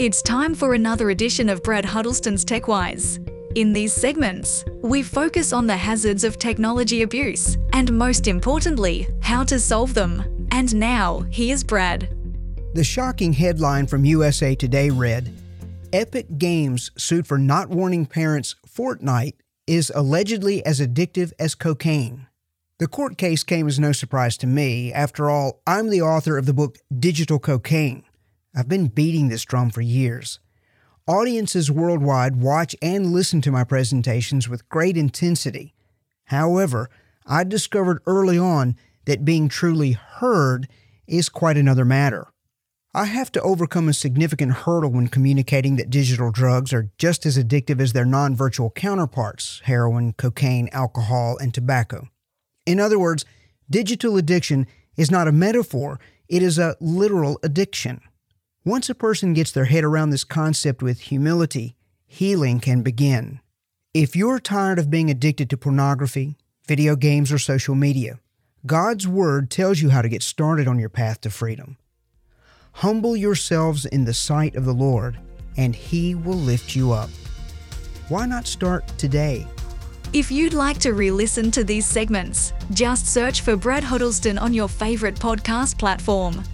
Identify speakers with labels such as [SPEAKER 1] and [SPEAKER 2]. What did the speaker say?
[SPEAKER 1] It's time for another edition of Brad Huddleston's TechWise. In these segments, we focus on the hazards of technology abuse and, most importantly, how to solve them. And now, here's Brad.
[SPEAKER 2] The shocking headline from USA Today read Epic Games sued for not warning parents Fortnite is allegedly as addictive as cocaine. The court case came as no surprise to me. After all, I'm the author of the book Digital Cocaine. I've been beating this drum for years. Audiences worldwide watch and listen to my presentations with great intensity. However, I discovered early on that being truly heard is quite another matter. I have to overcome a significant hurdle when communicating that digital drugs are just as addictive as their non virtual counterparts heroin, cocaine, alcohol, and tobacco. In other words, digital addiction is not a metaphor, it is a literal addiction. Once a person gets their head around this concept with humility, healing can begin. If you're tired of being addicted to pornography, video games, or social media, God's Word tells you how to get started on your path to freedom. Humble yourselves in the sight of the Lord, and He will lift you up. Why not start today?
[SPEAKER 1] If you'd like to re listen to these segments, just search for Brad Huddleston on your favourite podcast platform.